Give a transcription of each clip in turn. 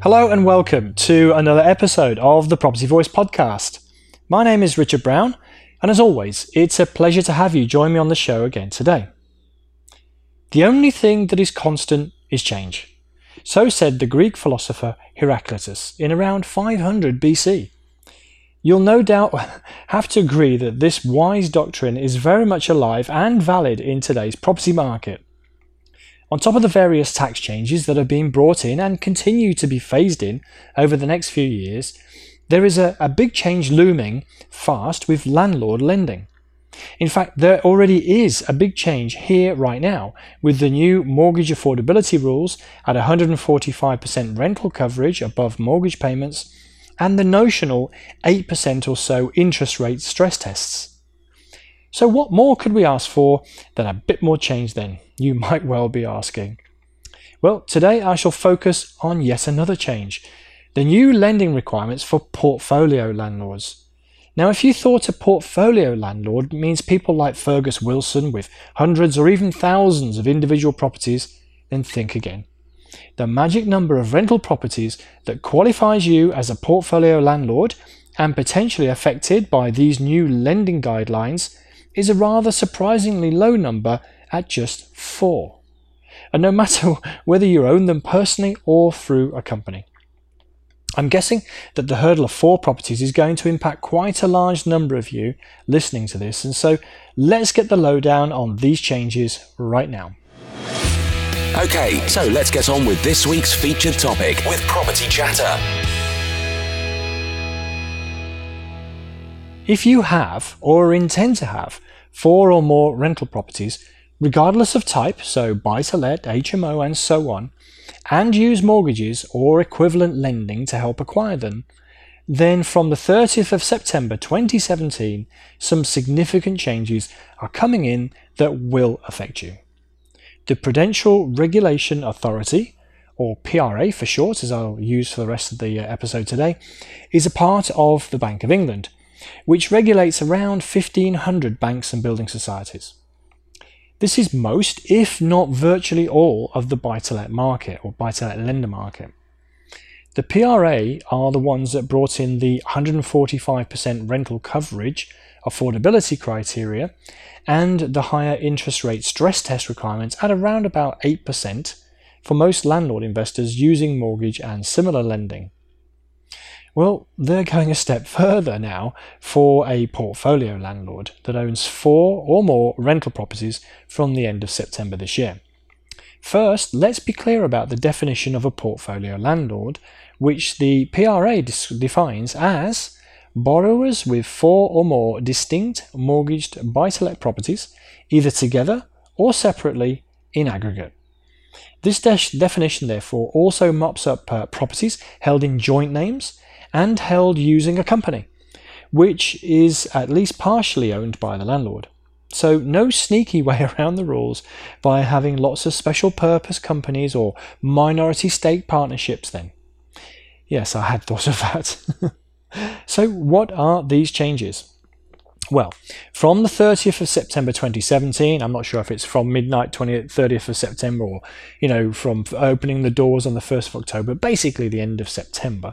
Hello and welcome to another episode of the Property Voice podcast. My name is Richard Brown, and as always, it's a pleasure to have you join me on the show again today. The only thing that is constant is change. So said the Greek philosopher Heraclitus in around 500 BC. You'll no doubt have to agree that this wise doctrine is very much alive and valid in today's property market. On top of the various tax changes that have been brought in and continue to be phased in over the next few years, there is a, a big change looming fast with landlord lending. In fact, there already is a big change here right now with the new mortgage affordability rules at 145% rental coverage above mortgage payments and the notional 8% or so interest rate stress tests. So, what more could we ask for than a bit more change then? You might well be asking. Well, today I shall focus on yet another change the new lending requirements for portfolio landlords. Now, if you thought a portfolio landlord means people like Fergus Wilson with hundreds or even thousands of individual properties, then think again. The magic number of rental properties that qualifies you as a portfolio landlord and potentially affected by these new lending guidelines is a rather surprisingly low number at just four. And no matter whether you own them personally or through a company. I'm guessing that the hurdle of four properties is going to impact quite a large number of you listening to this, and so let's get the lowdown on these changes right now. Okay, so let's get on with this week's featured topic with Property Chatter. If you have or intend to have four or more rental properties, regardless of type, so buy to let, HMO, and so on, and use mortgages or equivalent lending to help acquire them, then from the 30th of September 2017, some significant changes are coming in that will affect you. The Prudential Regulation Authority, or PRA for short, as I'll use for the rest of the uh, episode today, is a part of the Bank of England, which regulates around 1,500 banks and building societies. This is most, if not virtually all, of the buy to let market or buy to let lender market. The PRA are the ones that brought in the 145% rental coverage affordability criteria and the higher interest rate stress test requirements at around about 8% for most landlord investors using mortgage and similar lending. Well, they're going a step further now for a portfolio landlord that owns four or more rental properties from the end of September this year. First, let's be clear about the definition of a portfolio landlord, which the PRA defines as borrowers with four or more distinct mortgaged buy to let properties, either together or separately in aggregate. This de- definition, therefore, also mops up uh, properties held in joint names and held using a company, which is at least partially owned by the landlord. So, no sneaky way around the rules by having lots of special purpose companies or minority stake partnerships, then. Yes, I had thought of that. so, what are these changes? Well, from the 30th of September 2017, I'm not sure if it's from midnight 20th, 30th of September or, you know, from opening the doors on the 1st of October, basically the end of September,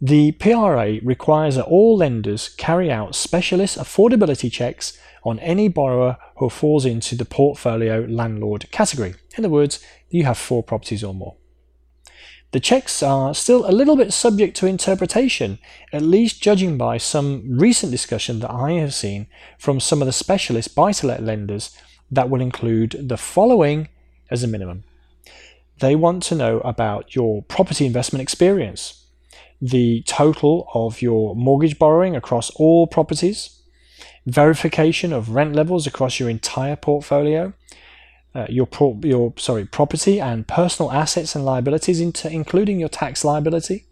the PRA requires that all lenders carry out specialist affordability checks on any borrower who falls into the portfolio landlord category. In other words, you have four properties or more. The checks are still a little bit subject to interpretation, at least judging by some recent discussion that I have seen from some of the specialist buy to let lenders that will include the following as a minimum. They want to know about your property investment experience, the total of your mortgage borrowing across all properties, verification of rent levels across your entire portfolio, uh, your pro- your sorry property and personal assets and liabilities, into, including your tax liability,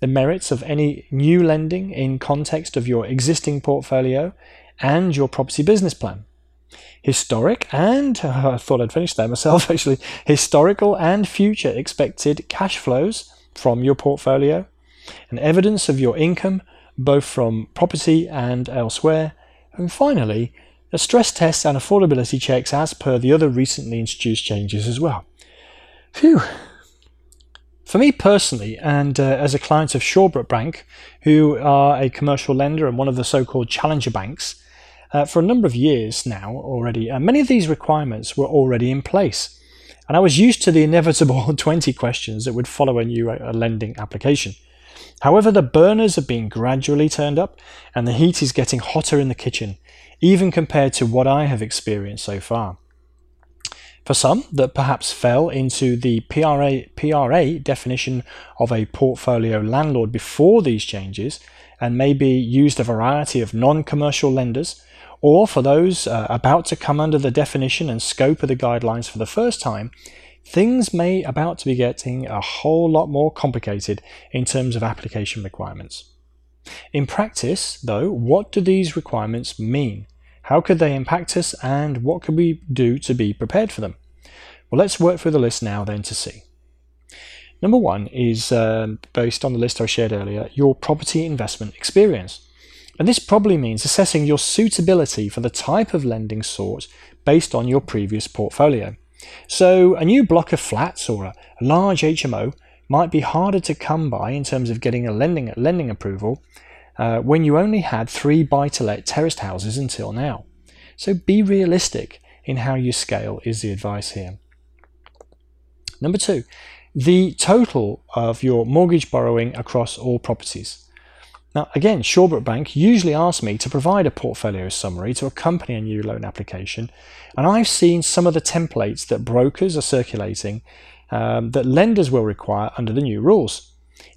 the merits of any new lending in context of your existing portfolio and your property business plan. Historic and, uh, I thought I'd finish there myself actually, historical and future expected cash flows from your portfolio, and evidence of your income both from property and elsewhere, and finally, a stress test and affordability checks as per the other recently introduced changes as well. Phew. For me personally, and uh, as a client of Shawbrook Bank, who are a commercial lender and one of the so called challenger banks, uh, for a number of years now already, uh, many of these requirements were already in place. And I was used to the inevitable 20 questions that would follow a new uh, lending application. However, the burners are being gradually turned up and the heat is getting hotter in the kitchen, even compared to what I have experienced so far. For some that perhaps fell into the PRA, PRA definition of a portfolio landlord before these changes and maybe used a variety of non commercial lenders, or for those uh, about to come under the definition and scope of the guidelines for the first time, things may about to be getting a whole lot more complicated in terms of application requirements. In practice, though, what do these requirements mean? How could they impact us and what could we do to be prepared for them? Well, let's work through the list now then to see. Number one is uh, based on the list I shared earlier your property investment experience. And this probably means assessing your suitability for the type of lending sought based on your previous portfolio. So, a new block of flats or a large HMO might be harder to come by in terms of getting a lending, lending approval uh, when you only had three buy to let terraced houses until now. So, be realistic in how you scale, is the advice here. Number two, the total of your mortgage borrowing across all properties. Now, again, Shawbrook Bank usually asks me to provide a portfolio summary to accompany a new loan application, and I've seen some of the templates that brokers are circulating um, that lenders will require under the new rules.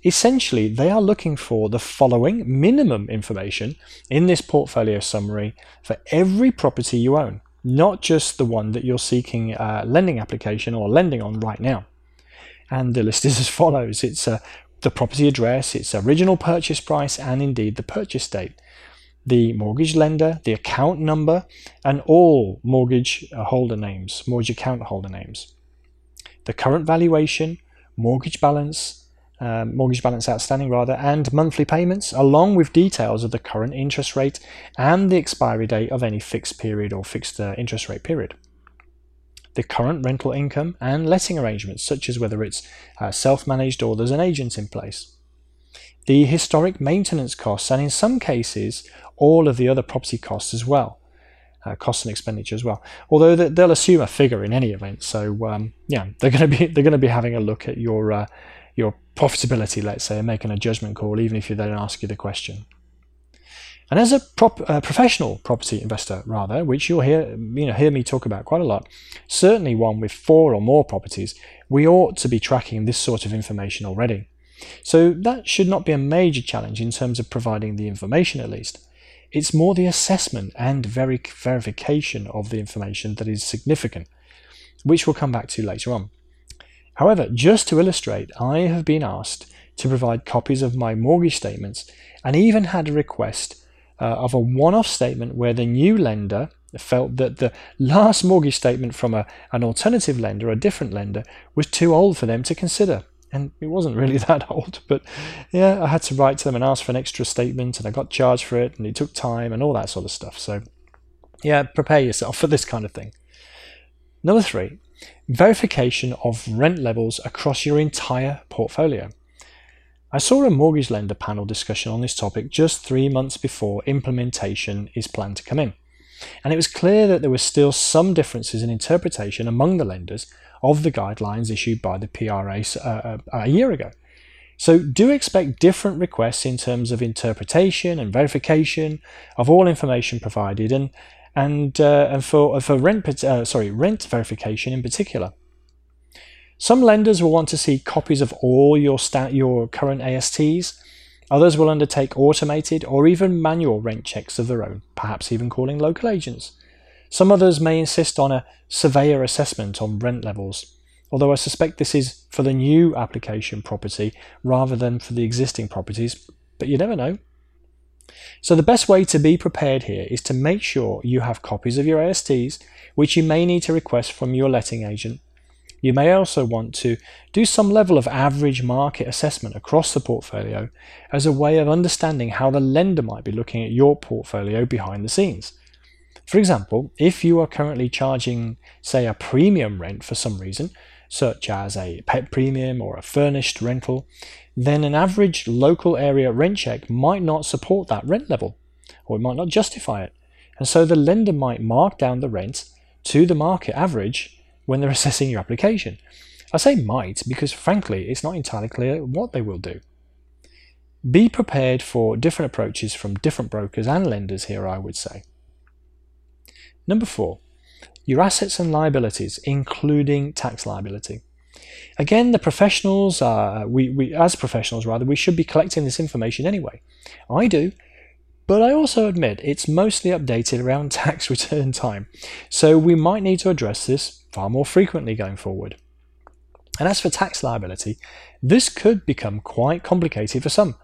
Essentially, they are looking for the following minimum information in this portfolio summary for every property you own, not just the one that you're seeking a lending application or lending on right now. And the list is as follows it's a the property address, its original purchase price, and indeed the purchase date, the mortgage lender, the account number, and all mortgage holder names, mortgage account holder names, the current valuation, mortgage balance, um, mortgage balance outstanding rather, and monthly payments, along with details of the current interest rate and the expiry date of any fixed period or fixed uh, interest rate period the current rental income and letting arrangements, such as whether it's uh, self managed or there's an agent in place. The historic maintenance costs, and in some cases, all of the other property costs as well. Uh, costs and expenditure as well. Although they'll assume a figure in any event, so um, yeah, they're going to be they're going to be having a look at your uh, your profitability, let's say, and making a judgment call, even if they don't ask you the question. And as a prop, uh, professional property investor, rather, which you'll hear, you know, hear me talk about quite a lot, certainly one with four or more properties, we ought to be tracking this sort of information already. So that should not be a major challenge in terms of providing the information at least. It's more the assessment and veri- verification of the information that is significant, which we'll come back to later on. However, just to illustrate, I have been asked to provide copies of my mortgage statements and even had a request uh, of a one off statement where the new lender felt that the last mortgage statement from a, an alternative lender, a different lender, was too old for them to consider. And it wasn't really that old, but yeah, I had to write to them and ask for an extra statement, and I got charged for it, and it took time and all that sort of stuff. So, yeah, prepare yourself for this kind of thing. Number three, verification of rent levels across your entire portfolio. I saw a mortgage lender panel discussion on this topic just three months before implementation is planned to come in. And it was clear that there were still some differences in interpretation among the lenders of the guidelines issued by the PRA uh, uh, a year ago. So, do expect different requests in terms of interpretation and verification of all information provided, and and uh, and for for rent uh, sorry rent verification in particular. Some lenders will want to see copies of all your, stat, your current ASTs. Others will undertake automated or even manual rent checks of their own, perhaps even calling local agents. Some others may insist on a surveyor assessment on rent levels, although I suspect this is for the new application property rather than for the existing properties, but you never know. So the best way to be prepared here is to make sure you have copies of your ASTs, which you may need to request from your letting agent. You may also want to do some level of average market assessment across the portfolio as a way of understanding how the lender might be looking at your portfolio behind the scenes. For example, if you are currently charging, say, a premium rent for some reason, such as a pet premium or a furnished rental, then an average local area rent check might not support that rent level, or it might not justify it. And so the lender might mark down the rent to the market average when they're assessing your application. I say might because, frankly, it's not entirely clear what they will do. Be prepared for different approaches from different brokers and lenders here, I would say. Number four, your assets and liabilities, including tax liability. Again, the professionals, we, we, as professionals rather, we should be collecting this information anyway. I do, but I also admit it's mostly updated around tax return time, so we might need to address this far more frequently going forward. And as for tax liability, this could become quite complicated for some.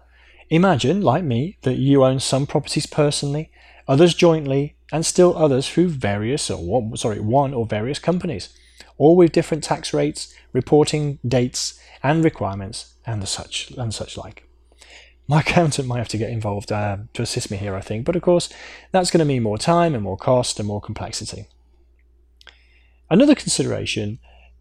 Imagine, like me, that you own some properties personally, others jointly, and still others through various or one, sorry, one or various companies, all with different tax rates, reporting dates, and requirements, and the such and such like. My accountant might have to get involved uh, to assist me here, I think, but of course, that's going to mean more time and more cost and more complexity. Another consideration,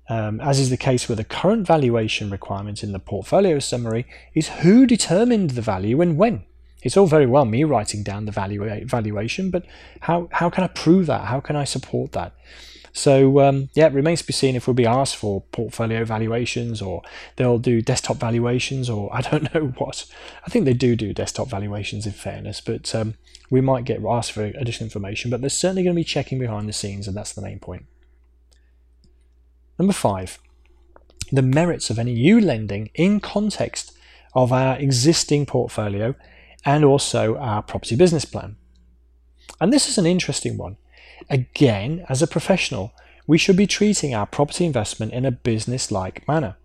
um, as is the case with the current valuation requirement in the portfolio summary, is who determined the value and when. It's all very well me writing down the valua- valuation, but how, how can I prove that? How can I support that? So um, yeah, it remains to be seen if we'll be asked for portfolio valuations or they'll do desktop valuations or I don't know what. I think they do do desktop valuations in fairness, but um, we might get asked for additional information. But they're certainly going to be checking behind the scenes, and that's the main point. Number five, the merits of any new lending in context of our existing portfolio and also our property business plan. And this is an interesting one. Again, as a professional, we should be treating our property investment in a business like manner.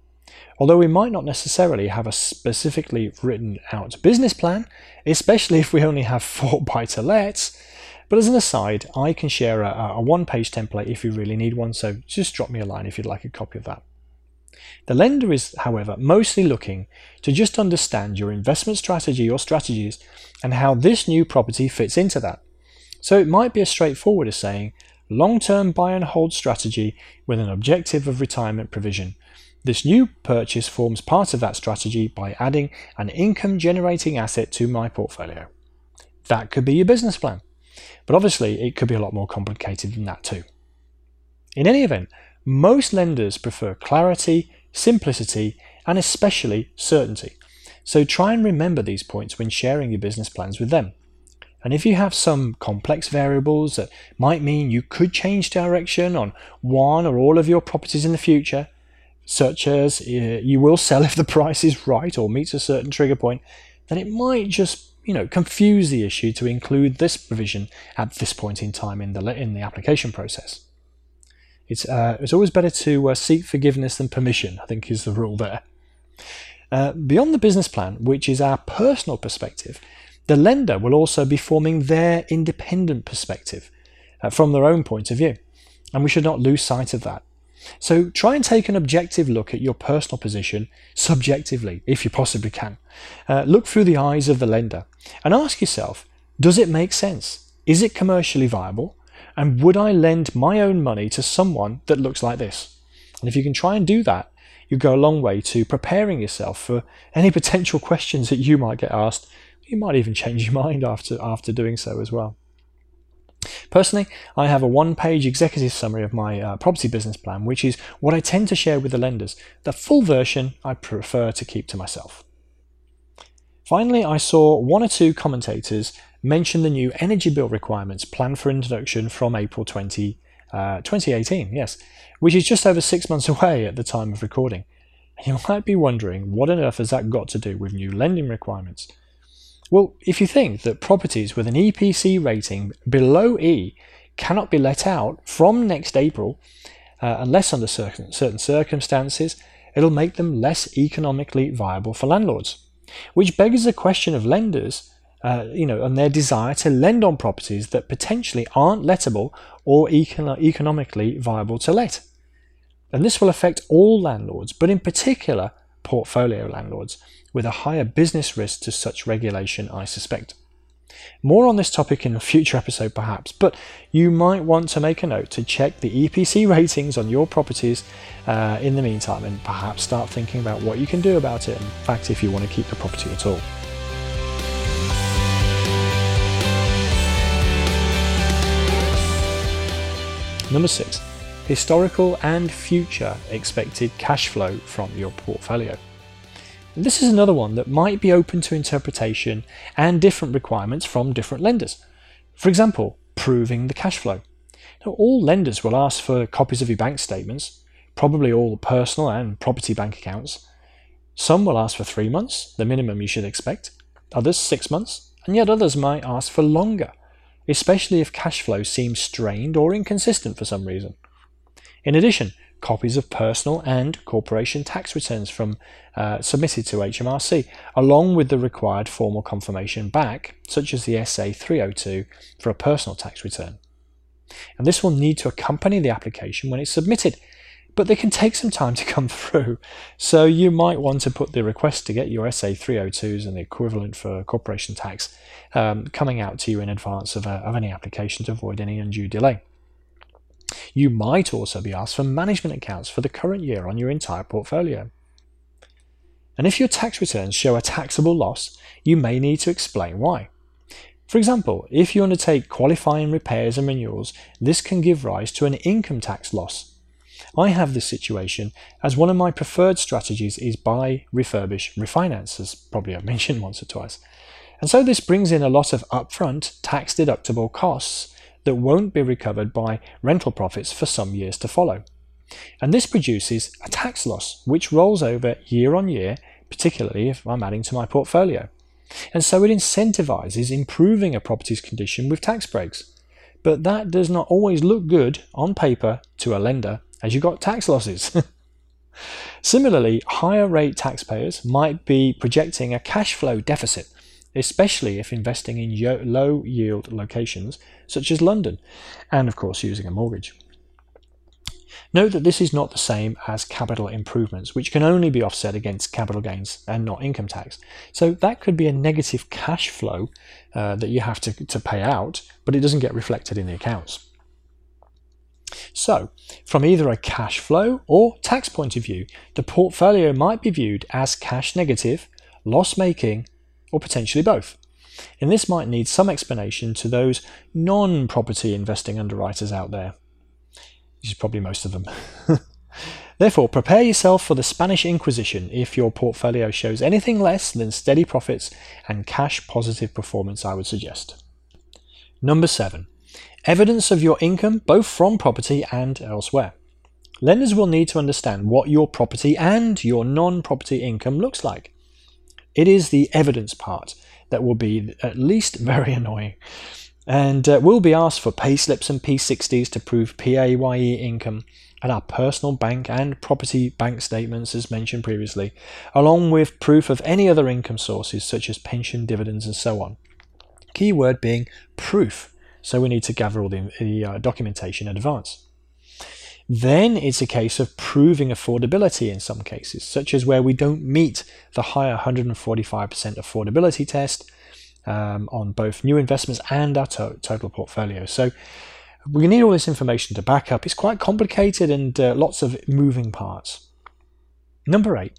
Although we might not necessarily have a specifically written out business plan, especially if we only have four buy to lets. But as an aside, I can share a, a one page template if you really need one, so just drop me a line if you'd like a copy of that. The lender is, however, mostly looking to just understand your investment strategy or strategies and how this new property fits into that. So it might be as straightforward as saying long term buy and hold strategy with an objective of retirement provision. This new purchase forms part of that strategy by adding an income generating asset to my portfolio. That could be your business plan, but obviously it could be a lot more complicated than that too. In any event, most lenders prefer clarity, simplicity, and especially certainty. So try and remember these points when sharing your business plans with them. And if you have some complex variables that might mean you could change direction on one or all of your properties in the future, such as uh, you will sell if the price is right or meets a certain trigger point, then it might just you know confuse the issue to include this provision at this point in time in the in the application process. It's, uh, it's always better to uh, seek forgiveness than permission, I think is the rule there. Uh, beyond the business plan, which is our personal perspective, the lender will also be forming their independent perspective uh, from their own point of view. And we should not lose sight of that. So try and take an objective look at your personal position subjectively, if you possibly can. Uh, look through the eyes of the lender and ask yourself does it make sense? Is it commercially viable? And would I lend my own money to someone that looks like this? And if you can try and do that, you go a long way to preparing yourself for any potential questions that you might get asked. You might even change your mind after, after doing so as well. Personally, I have a one page executive summary of my uh, property business plan, which is what I tend to share with the lenders. The full version I prefer to keep to myself. Finally, I saw one or two commentators mention the new energy bill requirements planned for introduction from April 20, uh, 2018, yes, which is just over six months away at the time of recording. You might be wondering what on earth has that got to do with new lending requirements? Well, if you think that properties with an EPC rating below E cannot be let out from next April, uh, unless under certain, certain circumstances, it'll make them less economically viable for landlords. Which begs the question of lenders, uh, you know, and their desire to lend on properties that potentially aren't lettable or econ- economically viable to let. And this will affect all landlords, but in particular portfolio landlords, with a higher business risk to such regulation, I suspect. More on this topic in a future episode perhaps, but you might want to make a note to check the EPC ratings on your properties uh, in the meantime and perhaps start thinking about what you can do about it, in fact, if you want to keep the property at all. Number six, historical and future expected cash flow from your portfolio. This is another one that might be open to interpretation and different requirements from different lenders. For example, proving the cash flow. Now, all lenders will ask for copies of your bank statements, probably all personal and property bank accounts. Some will ask for three months, the minimum you should expect, others six months, and yet others might ask for longer, especially if cash flow seems strained or inconsistent for some reason. In addition, copies of personal and corporation tax returns from uh, submitted to HMRC, along with the required formal confirmation back, such as the SA 302 for a personal tax return. And this will need to accompany the application when it's submitted, but they can take some time to come through. So you might want to put the request to get your SA 302s and the equivalent for corporation tax um, coming out to you in advance of, a, of any application to avoid any undue delay. You might also be asked for management accounts for the current year on your entire portfolio. And if your tax returns show a taxable loss, you may need to explain why. For example, if you undertake qualifying repairs and renewals, this can give rise to an income tax loss. I have this situation as one of my preferred strategies is buy, refurbish, refinance, as probably I've mentioned once or twice. And so this brings in a lot of upfront tax deductible costs that won't be recovered by rental profits for some years to follow. And this produces a tax loss which rolls over year on year, particularly if I'm adding to my portfolio. And so it incentivizes improving a property's condition with tax breaks. But that does not always look good on paper to a lender as you've got tax losses. Similarly, higher rate taxpayers might be projecting a cash flow deficit especially if investing in low yield locations such as London, and of course using a mortgage. Note that this is not the same as capital improvements, which can only be offset against capital gains and not income tax. So that could be a negative cash flow uh, that you have to, to pay out, but it doesn't get reflected in the accounts. So, from either a cash flow or tax point of view, the portfolio might be viewed as cash negative, loss making, or potentially both. And this might need some explanation to those non property investing underwriters out there. Which is probably most of them. Therefore, prepare yourself for the Spanish Inquisition if your portfolio shows anything less than steady profits and cash positive performance, I would suggest. Number seven, evidence of your income both from property and elsewhere. Lenders will need to understand what your property and your non property income looks like. It is the evidence part that will be at least very annoying. And uh, we'll be asked for payslips and P60s to prove PAYE income and our personal bank and property bank statements, as mentioned previously, along with proof of any other income sources such as pension, dividends, and so on. Keyword being proof, so we need to gather all the, the uh, documentation in advance. Then it's a case of proving affordability in some cases, such as where we don't meet the higher 145% affordability test um, on both new investments and our to- total portfolio. So we need all this information to back up. It's quite complicated and uh, lots of moving parts. Number eight,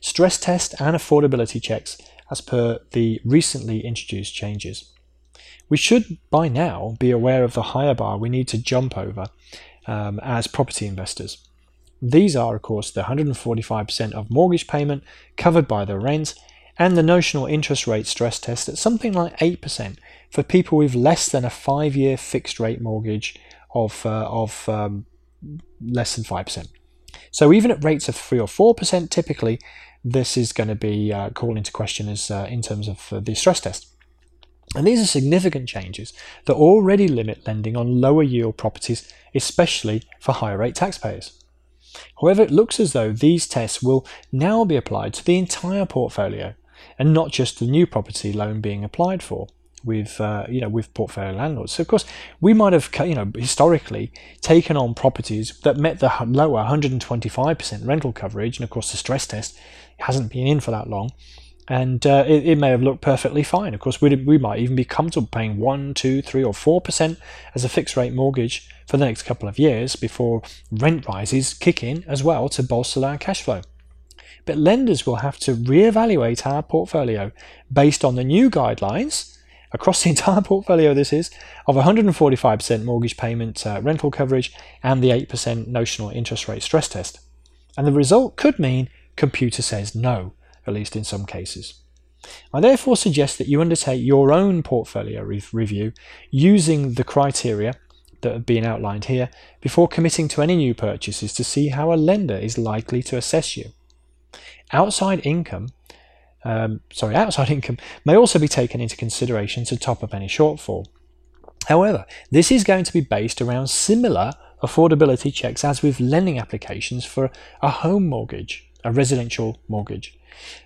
stress test and affordability checks as per the recently introduced changes. We should by now be aware of the higher bar we need to jump over um, as property investors. These are, of course, the 145% of mortgage payment covered by the rent and the notional interest rate stress test at something like 8% for people with less than a five year fixed rate mortgage of, uh, of um, less than 5%. So even at rates of 3 or 4%, typically, this is going to be uh, called into question as uh, in terms of uh, the stress test. And these are significant changes that already limit lending on lower yield properties, especially for higher rate taxpayers. However, it looks as though these tests will now be applied to the entire portfolio and not just the new property loan being applied for with uh, you know with portfolio landlords. So of course we might have you know historically taken on properties that met the lower 125% rental coverage, and of course the stress test hasn't been in for that long, and uh, it, it, may have looked perfectly fine. Of course we we might even be comfortable paying one, two, three, or four percent as a fixed rate mortgage for the next couple of years before rent rises kick in as well to bolster our cash flow. But lenders will have to re-evaluate our portfolio based on the new guidelines across the entire portfolio this is of 145% mortgage payment uh, rental coverage and the 8% notional interest rate stress test. And the result could mean computer says no, at least in some cases. I therefore suggest that you undertake your own portfolio re- review using the criteria that have been outlined here before committing to any new purchases to see how a lender is likely to assess you. Outside income um, sorry, outside income may also be taken into consideration to top up any shortfall. However, this is going to be based around similar affordability checks as with lending applications for a home mortgage, a residential mortgage.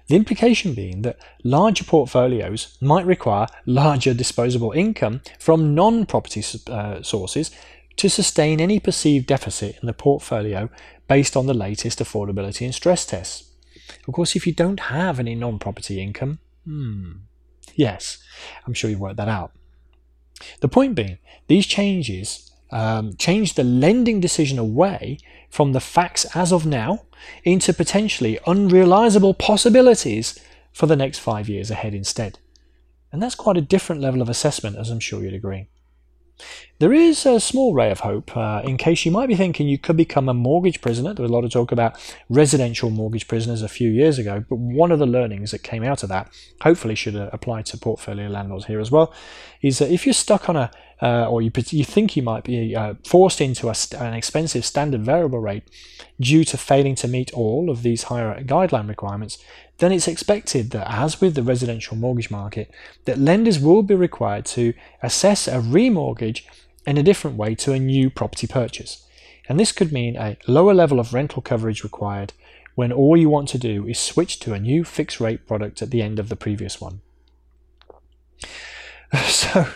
The implication being that larger portfolios might require larger disposable income from non property uh, sources to sustain any perceived deficit in the portfolio based on the latest affordability and stress tests. Of course, if you don't have any non property income, hmm, yes, I'm sure you've worked that out. The point being, these changes um, change the lending decision away from the facts as of now into potentially unrealizable possibilities for the next five years ahead instead. And that's quite a different level of assessment, as I'm sure you'd agree. There is a small ray of hope uh, in case you might be thinking you could become a mortgage prisoner. There was a lot of talk about residential mortgage prisoners a few years ago, but one of the learnings that came out of that, hopefully should uh, apply to portfolio landlords here as well, is that if you're stuck on a uh, or you, you think you might be uh, forced into a, an expensive standard variable rate due to failing to meet all of these higher guideline requirements, then it's expected that, as with the residential mortgage market, that lenders will be required to assess a remortgage in a different way to a new property purchase. And this could mean a lower level of rental coverage required when all you want to do is switch to a new fixed rate product at the end of the previous one. So,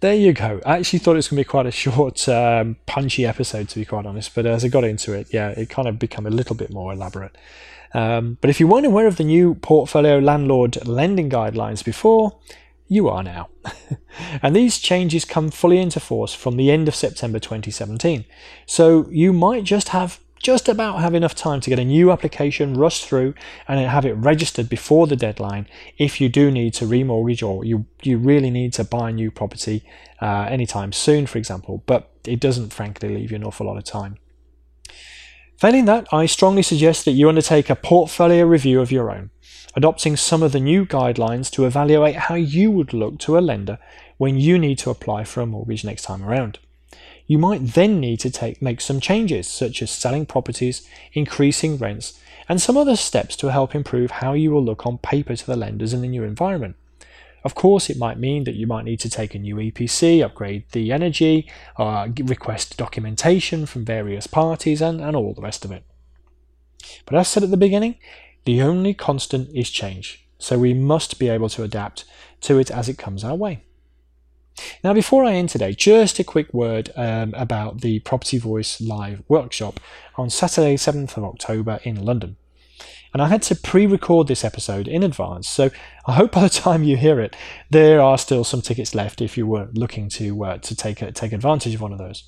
there you go. I actually thought it was going to be quite a short, um, punchy episode, to be quite honest. But as I got into it, yeah, it kind of became a little bit more elaborate. Um, but if you weren't aware of the new portfolio landlord lending guidelines before, you are now. and these changes come fully into force from the end of September 2017. So you might just have just about have enough time to get a new application rushed through and have it registered before the deadline if you do need to remortgage or you, you really need to buy a new property uh, anytime soon, for example, but it doesn't frankly leave you an awful lot of time. Failing that, I strongly suggest that you undertake a portfolio review of your own, adopting some of the new guidelines to evaluate how you would look to a lender when you need to apply for a mortgage next time around. You might then need to take, make some changes, such as selling properties, increasing rents, and some other steps to help improve how you will look on paper to the lenders in the new environment. Of course, it might mean that you might need to take a new EPC, upgrade the energy, uh, request documentation from various parties, and, and all the rest of it. But as said at the beginning, the only constant is change, so we must be able to adapt to it as it comes our way. Now, before I end today, just a quick word um, about the Property Voice Live workshop on Saturday, 7th of October in London. And I had to pre record this episode in advance, so I hope by the time you hear it, there are still some tickets left if you were looking to, uh, to take, take advantage of one of those.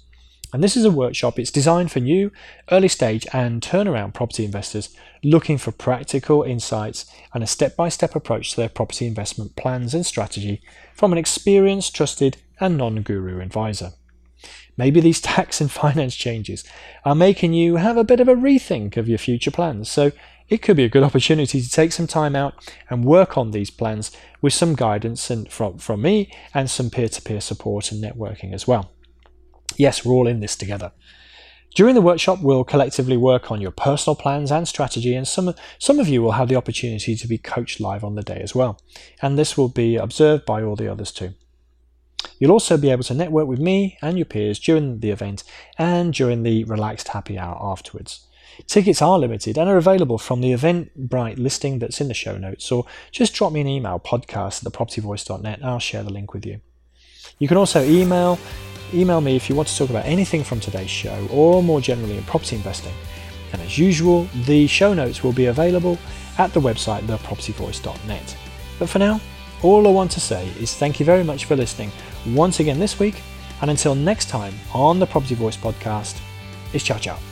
And this is a workshop, it's designed for new, early stage, and turnaround property investors looking for practical insights and a step by step approach to their property investment plans and strategy from an experienced, trusted, and non guru advisor. Maybe these tax and finance changes are making you have a bit of a rethink of your future plans, so it could be a good opportunity to take some time out and work on these plans with some guidance and from, from me and some peer to peer support and networking as well. Yes, we're all in this together. During the workshop, we'll collectively work on your personal plans and strategy, and some, some of you will have the opportunity to be coached live on the day as well. And this will be observed by all the others too. You'll also be able to network with me and your peers during the event and during the relaxed happy hour afterwards. Tickets are limited and are available from the Eventbrite listing that's in the show notes, or just drop me an email, podcast at thepropertyvoice.net, and I'll share the link with you. You can also email email me if you want to talk about anything from today's show or more generally in property investing. And as usual, the show notes will be available at the website thepropertyvoice.net. But for now, all I want to say is thank you very much for listening once again this week, and until next time on the Property Voice podcast, it's ciao ciao.